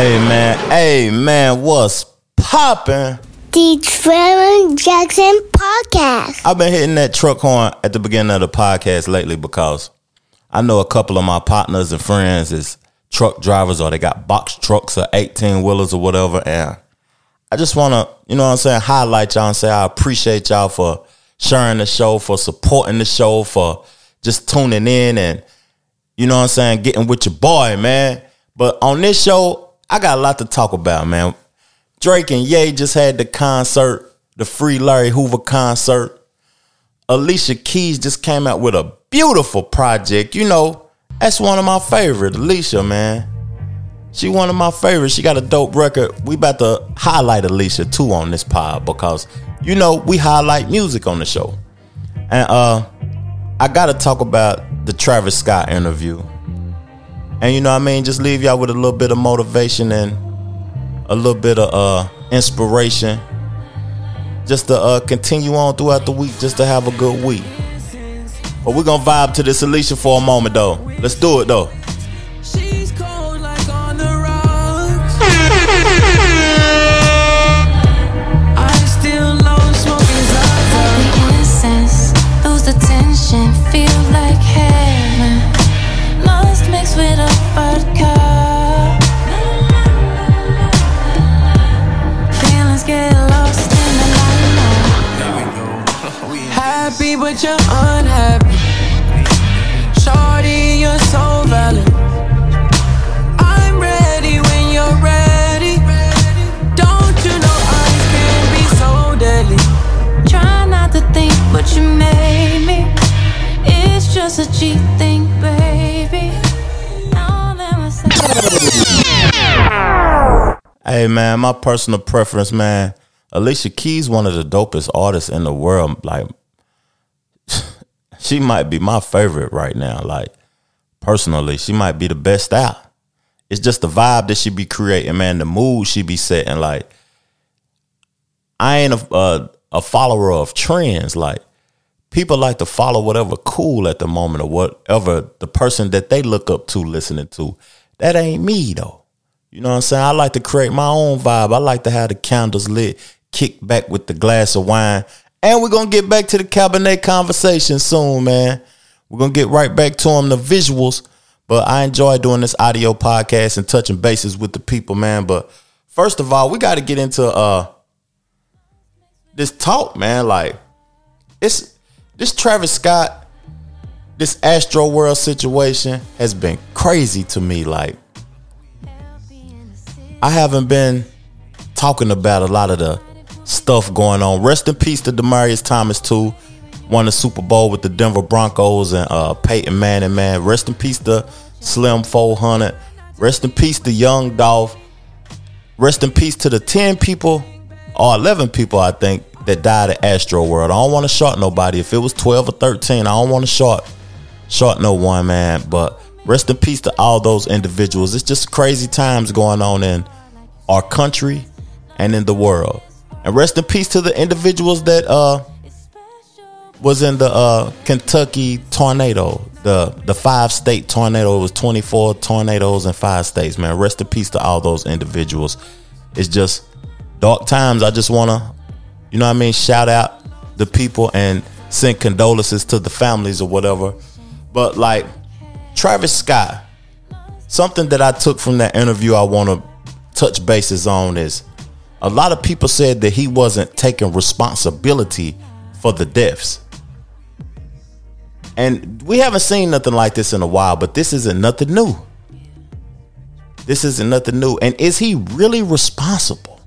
Hey man, hey man, what's poppin'? The Trevor Jackson Podcast. I've been hitting that truck horn at the beginning of the podcast lately because I know a couple of my partners and friends is truck drivers or they got box trucks or 18 wheelers or whatever. And I just want to, you know what I'm saying, highlight y'all and say I appreciate y'all for sharing the show, for supporting the show, for just tuning in and, you know what I'm saying, getting with your boy, man. But on this show, I got a lot to talk about, man. Drake and Ye just had the concert, the Free Larry Hoover concert. Alicia Keys just came out with a beautiful project. You know, that's one of my favorite, Alicia, man. She one of my favorites. She got a dope record. We about to highlight Alicia too on this pod because you know we highlight music on the show. And uh I gotta talk about the Travis Scott interview. And you know what I mean? Just leave y'all with a little bit of motivation and a little bit of uh, inspiration just to uh, continue on throughout the week, just to have a good week. But we're gonna vibe to this Alicia for a moment though. Let's do it though. But you're unhappy. Shorty, you're so valid. I'm ready when you're ready. Don't you know eyes can be so deadly? Try not to think, but you made me. It's just a cheap thing, baby. Hey man, my personal preference, man. Alicia Keys, one of the dopest artists in the world. Like, she might be my favorite right now. Like, personally, she might be the best out. It's just the vibe that she be creating, man. The mood she be setting. Like, I ain't a a, a follower of trends. Like, people like to follow whatever cool at the moment or whatever the person that they look up to listening to. That ain't me though. You know what I'm saying? I like to create my own vibe. I like to have the candles lit, kick back with the glass of wine. And we're to get back to the Cabernet conversation soon, man. We're to get right back to them, the visuals. But I enjoy doing this audio podcast and touching bases with the people, man. But first of all, we got to get into uh this talk, man. Like, it's this Travis Scott, this Astro World situation has been crazy to me. Like, I haven't been talking about a lot of the stuff going on. Rest in peace to Demaryius Thomas too. Won the Super Bowl with the Denver Broncos and uh, Peyton Manning. Man, rest in peace to Slim 400. Rest in peace to Young Dolph. Rest in peace to the ten people or eleven people I think that died at Astro World. I don't want to short nobody. If it was twelve or thirteen, I don't want to short short no one man. But rest in peace to all those individuals. It's just crazy times going on in our country and in the world. And rest in peace to the individuals that uh was in the uh Kentucky tornado, the the five state tornado. It was 24 tornadoes in five states, man. Rest in peace to all those individuals. It's just dark times. I just wanna, you know what I mean, shout out the people and send condolences to the families or whatever. But like Travis Scott, something that I took from that interview I want to touch bases on is a lot of people said that he wasn't taking responsibility for the deaths. And we haven't seen nothing like this in a while, but this isn't nothing new. This isn't nothing new. And is he really responsible?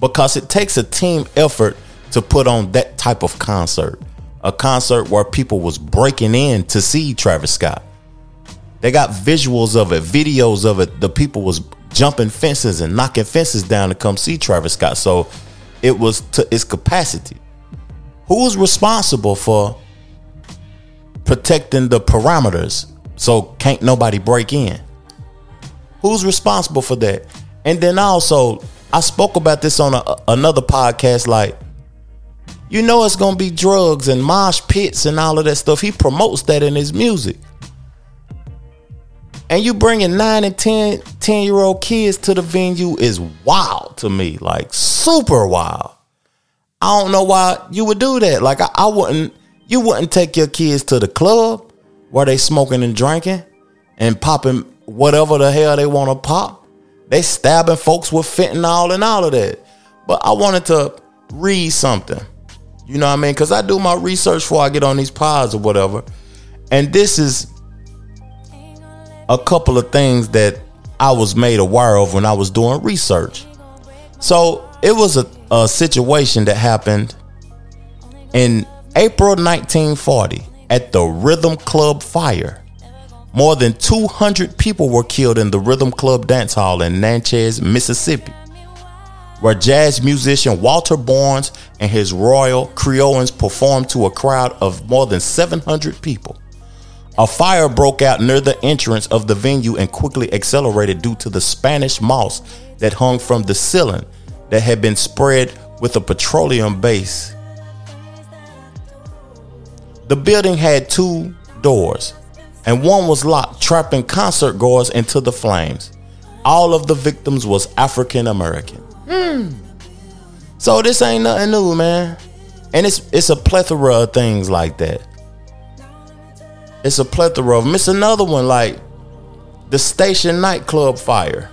Because it takes a team effort to put on that type of concert. A concert where people was breaking in to see Travis Scott. They got visuals of it, videos of it. The people was jumping fences and knocking fences down to come see Travis Scott. So it was to its capacity. Who's responsible for protecting the parameters so can't nobody break in? Who's responsible for that? And then also, I spoke about this on a, another podcast. Like, you know, it's gonna be drugs and mosh pits and all of that stuff. He promotes that in his music and you bringing nine and 10, 10 year old kids to the venue is wild to me, like super wild. I don't know why you would do that. Like I, I wouldn't you wouldn't take your kids to the club where they smoking and drinking and popping whatever the hell they want to pop. They stabbing folks with fentanyl and all of that. But I wanted to read something. You know what I mean? Because I do my research before I get on these pods or whatever. And this is a couple of things that I was made aware of when I was doing research. So it was a, a situation that happened in April 1940 at the Rhythm Club fire. More than 200 people were killed in the Rhythm Club dance hall in Natchez, Mississippi, where jazz musician Walter Barnes and his Royal Creoles performed to a crowd of more than 700 people. A fire broke out near the entrance of the venue and quickly accelerated due to the Spanish moss that hung from the ceiling that had been spread with a petroleum base. The building had two doors, and one was locked, trapping concert goers into the flames. All of the victims was African American. So this ain't nothing new, man. And it's it's a plethora of things like that. It's a plethora of them. It's another one like the station nightclub fire.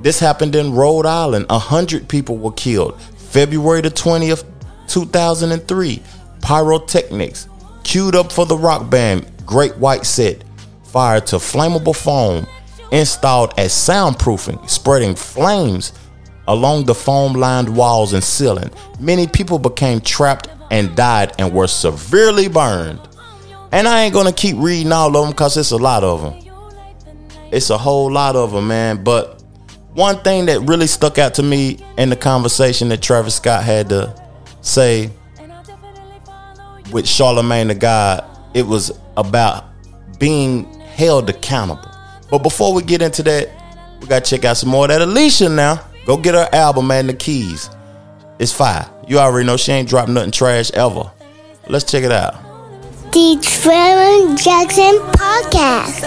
This happened in Rhode Island. A hundred people were killed. February the 20th, 2003. Pyrotechnics. Queued up for the rock band. Great White Set. Fired to flammable foam. Installed as soundproofing. Spreading flames along the foam lined walls and ceiling. Many people became trapped and died and were severely burned. And I ain't gonna keep reading all of them because it's a lot of them. It's a whole lot of them, man. But one thing that really stuck out to me in the conversation that Travis Scott had to say with Charlemagne the God, it was about being held accountable. But before we get into that, we gotta check out some more of that Alicia now. Go get her album, man, The Keys. It's fire. You already know she ain't dropped nothing trash ever. Let's check it out. The Trevor Jackson Podcast.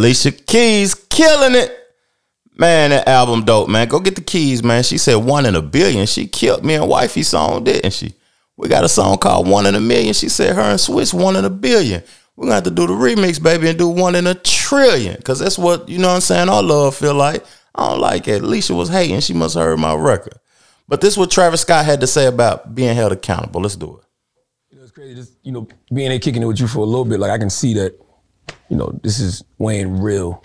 Alicia Keys killing it. Man, that album dope, man. Go get the keys, man. She said one in a billion. She killed me and wifey song, didn't she? We got a song called One in a Million. She said her and Swizz one in a billion. We're gonna have to do the remix, baby, and do one in a trillion. Cause that's what, you know what I'm saying, our love feel like. I don't like it. Alicia was hating. She must have heard my record. But this is what Travis Scott had to say about being held accountable. Let's do it. You know, it's crazy. Just you know, being there kicking it with you for a little bit, like I can see that, you know, this is weighing real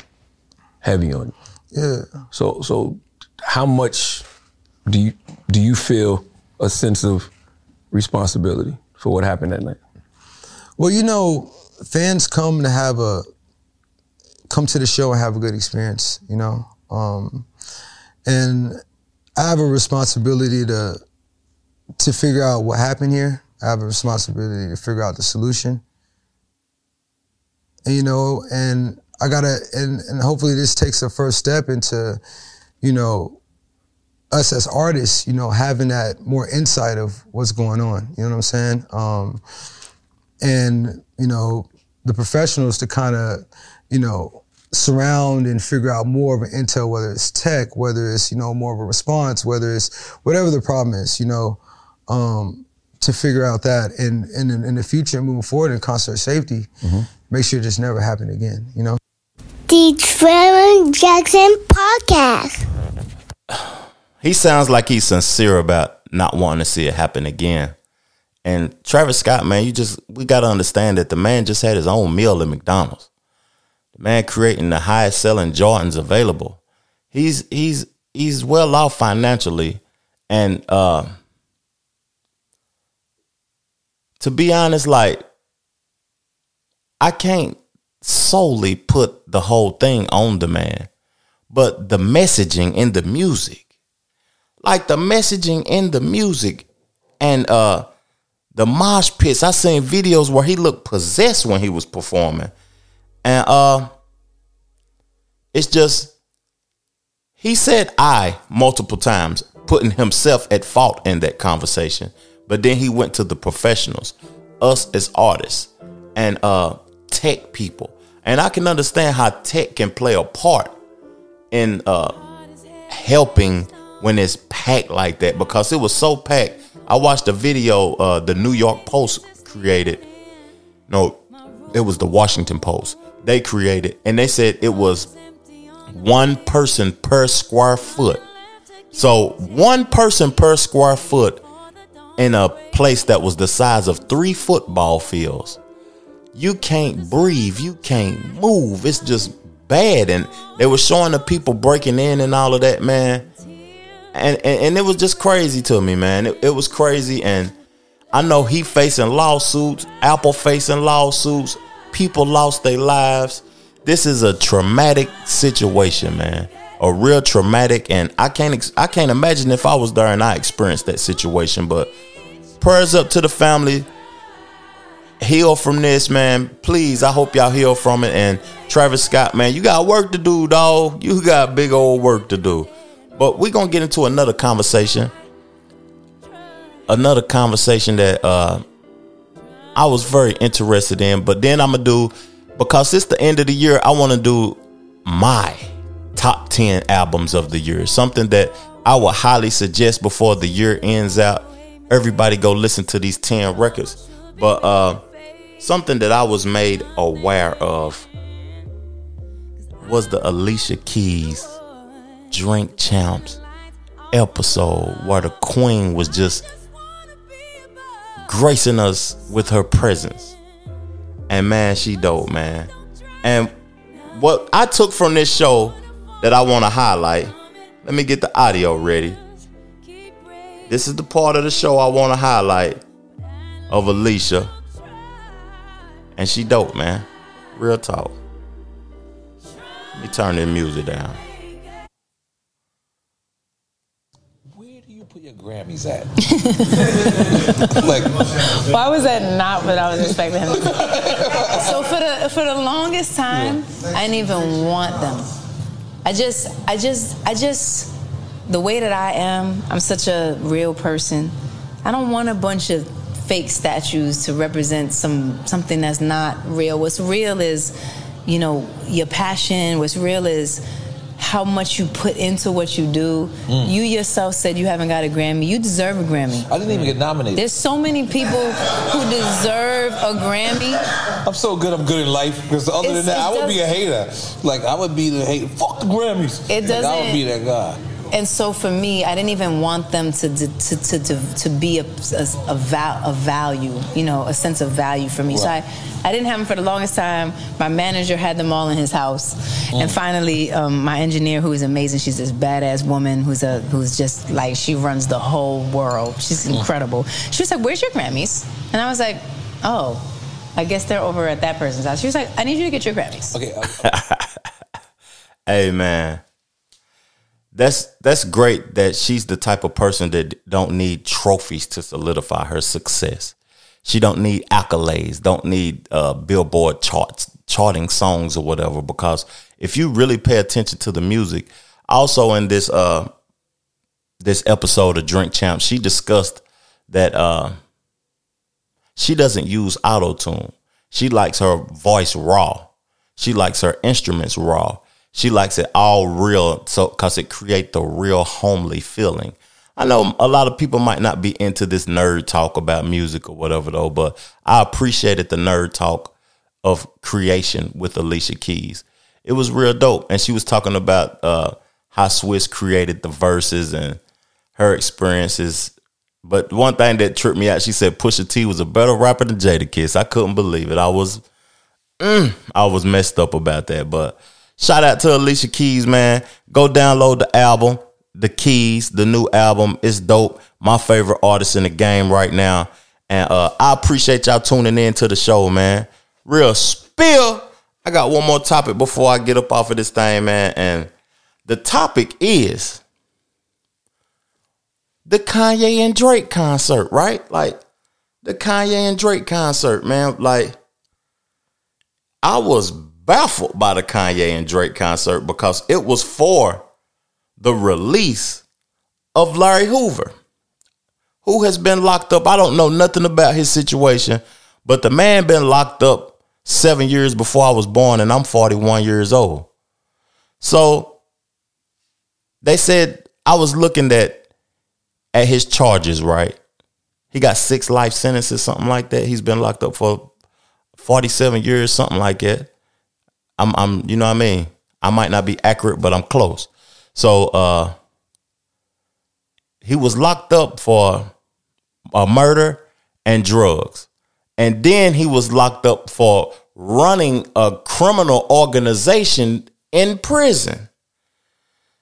heavy on you. Yeah. So, so how much do you do you feel a sense of responsibility for what happened that night? Well, you know, fans come to have a come to the show and have a good experience, you know. Um, and I have a responsibility to to figure out what happened here. I have a responsibility to figure out the solution. You know, and I gotta and, and hopefully this takes a first step into, you know, us as artists, you know, having that more insight of what's going on. You know what I'm saying? Um, and you know the professionals to kind of you know surround and figure out more of an intel whether it's tech whether it's you know more of a response whether it's whatever the problem is you know um, to figure out that and and in, in the future moving forward in concert safety make sure this never happen again you know The Trevor Jackson Podcast. he sounds like he's sincere about not wanting to see it happen again. And Travis Scott, man, you just we gotta understand that the man just had his own meal at McDonald's. The man creating the highest selling Jordans available. He's he's he's well off financially, and uh, to be honest, like I can't solely put the whole thing on the man, but the messaging in the music, like the messaging in the music, and uh, the mosh pits. I seen videos where he looked possessed when he was performing, and uh, it's just he said I multiple times, putting himself at fault in that conversation. But then he went to the professionals, us as artists, and uh, tech people. And I can understand how tech can play a part in uh, helping when it's packed like that because it was so packed. I watched a video uh, the New York Post created. No, it was the Washington Post. They created, and they said it was one person per square foot. So one person per square foot in a place that was the size of three football fields. You can't breathe. You can't move. It's just bad. And they were showing the people breaking in and all of that, man. And and, and it was just crazy to me, man. It, it was crazy. And I know he facing lawsuits, Apple facing lawsuits. People lost their lives. This is a traumatic situation, man. A real traumatic, and I can't ex- I can't imagine if I was there and I experienced that situation. But prayers up to the family. Heal from this, man. Please, I hope y'all heal from it. And Travis Scott, man, you got work to do, dog. You got big old work to do. But we're gonna get into another conversation. Another conversation that uh I was very interested in. But then I'm gonna do because it's the end of the year, I want to do my top 10 albums of the year. Something that I would highly suggest before the year ends out. Everybody go listen to these 10 records. But uh something that I was made aware of was the Alicia Keys Drink Champs episode where the queen was just gracing us with her presence. And man, she dope, man. And what I took from this show that I want to highlight, let me get the audio ready. This is the part of the show I want to highlight of Alicia. And she dope, man. Real talk. Let me turn the music down. Where do you put your Grammys at? like, Why was that not what I was expecting him to? So for the for the longest time, I didn't even want them. I just I just I just the way that I am, I'm such a real person. I don't want a bunch of fake statues to represent some something that's not real. What's real is, you know, your passion. What's real is how much you put into what you do. Mm. You yourself said you haven't got a Grammy. You deserve a Grammy. I didn't even get nominated. There's so many people who deserve a Grammy. I'm so good. I'm good in life because other It's- than that, I would be a hater. Like I would be the hater. Fuck the Grammys. It Like, I would be that guy. And so for me, I didn't even want them to to to to, to, be a a, a, val, a value, you know, a sense of value for me. So I, I didn't have them for the longest time. My manager had them all in his house, and finally, um, my engineer, who is amazing, she's this badass woman who's a who's just like she runs the whole world. She's incredible. She was like, "Where's your Grammys?" And I was like, "Oh." I guess they're over at that person's house. She was like, I need you to get your Grammys. Okay. uh, Hey man. That's that's great that she's the type of person that don't need trophies to solidify her success. She don't need accolades, don't need uh, billboard charts, charting songs or whatever. Because if you really pay attention to the music, also in this uh this episode of Drink Champ, she discussed that uh she doesn't use auto tune. She likes her voice raw. She likes her instruments raw. She likes it all real, so because it create the real homely feeling. I know a lot of people might not be into this nerd talk about music or whatever though, but I appreciated the nerd talk of creation with Alicia Keys. It was real dope, and she was talking about uh, how Swizz created the verses and her experiences. But one thing that tripped me out, she said Pusha T was a better rapper than Jadakiss. I couldn't believe it. I was mm, I was messed up about that. But shout out to Alicia Keys, man. Go download the album, The Keys, the new album. It's dope. My favorite artist in the game right now. And uh, I appreciate y'all tuning in to the show, man. Real spill. I got one more topic before I get up off of this thing, man. And the topic is the Kanye and Drake concert, right? Like the Kanye and Drake concert, man. Like I was baffled by the Kanye and Drake concert because it was for the release of Larry Hoover, who has been locked up. I don't know nothing about his situation, but the man been locked up seven years before I was born, and I'm 41 years old. So they said I was looking at at his charges, right? He got six life sentences, something like that. He's been locked up for 47 years, something like that. I'm I'm you know what I mean? I might not be accurate, but I'm close. So uh he was locked up for a murder and drugs. And then he was locked up for running a criminal organization in prison.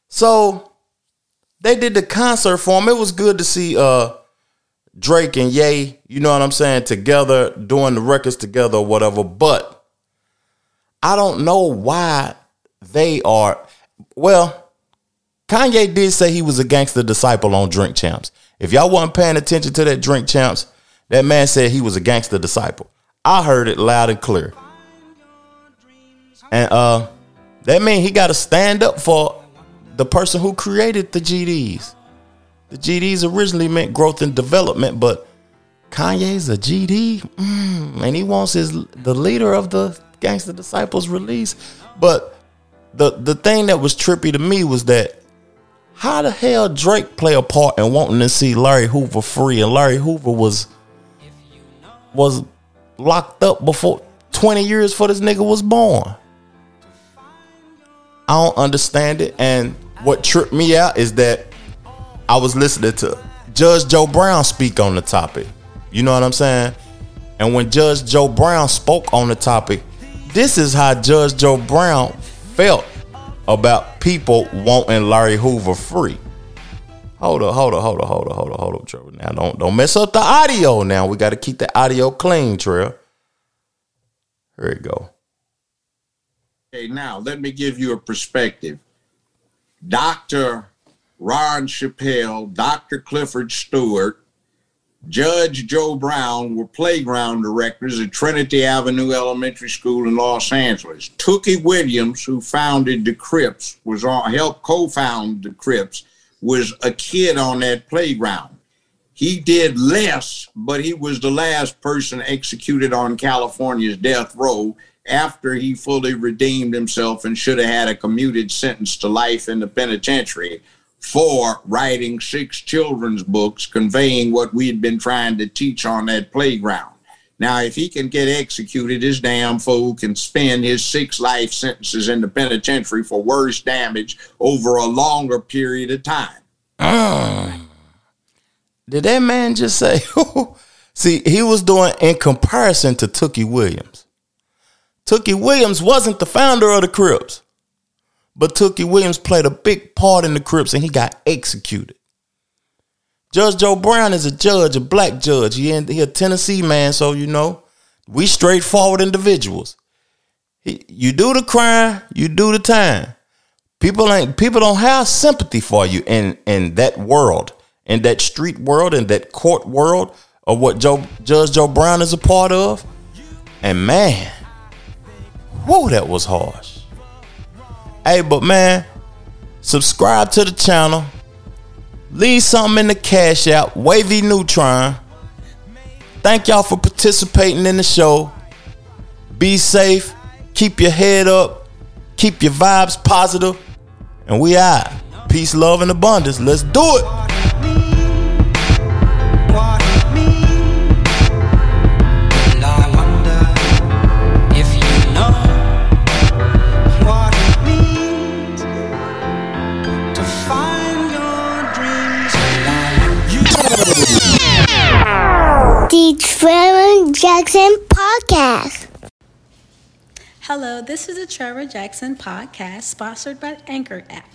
So they did the concert for him. It was good to see uh Drake and Ye, you know what I'm saying, together doing the records together or whatever. But I don't know why they are. Well, Kanye did say he was a gangster disciple on Drink Champs. If y'all wasn't paying attention to that Drink Champs, that man said he was a gangster disciple. I heard it loud and clear. And uh that means he got to stand up for the person who created the GDs. The GDs originally meant growth and development, but Kanye's a GD, mm, and he wants his the leader of the Gangster Disciples release. But the the thing that was trippy to me was that how the hell Drake play a part in wanting to see Larry Hoover free, and Larry Hoover was was locked up before twenty years before this nigga was born. I don't understand it, and what tripped me out is that I was listening to Judge Joe Brown speak on the topic. You know what I'm saying? And when Judge Joe Brown spoke on the topic, this is how Judge Joe Brown felt about people wanting Larry Hoover free. Hold up, hold up, hold up, hold up, hold up, hold up, Trevor. Now don't don't mess up the audio. Now we got to keep the audio clean, Trevor. Here we go. Okay, now let me give you a perspective. Dr. Ron Chappelle, Dr. Clifford Stewart, Judge Joe Brown were playground directors at Trinity Avenue Elementary School in Los Angeles. Tookie Williams, who founded the Crips, was on helped co-found the Crips, was a kid on that playground. He did less, but he was the last person executed on California's death row after he fully redeemed himself and should have had a commuted sentence to life in the penitentiary for writing six children's books conveying what we had been trying to teach on that playground. Now, if he can get executed, his damn fool can spend his six life sentences in the penitentiary for worse damage over a longer period of time. Ah. Did that man just say? See, he was doing in comparison to Tookie Williams. Tookie Williams wasn't the founder of the Crips, but Tookie Williams played a big part in the Crips and he got executed. Judge Joe Brown is a judge, a black judge. He, he a Tennessee man, so you know, we straightforward individuals. He, you do the crime, you do the time. People ain't people don't have sympathy for you in in that world, in that street world, in that court world of what Joe Judge Joe Brown is a part of. And man, whoa, that was harsh. Hey, but man, subscribe to the channel. Leave something in the cash out. Wavy Neutron. Thank y'all for participating in the show. Be safe. Keep your head up. Keep your vibes positive. And we out. Peace, love, and abundance. Let's do it. Trevor Jackson Podcast. Hello, this is the Trevor Jackson podcast sponsored by Anchor app.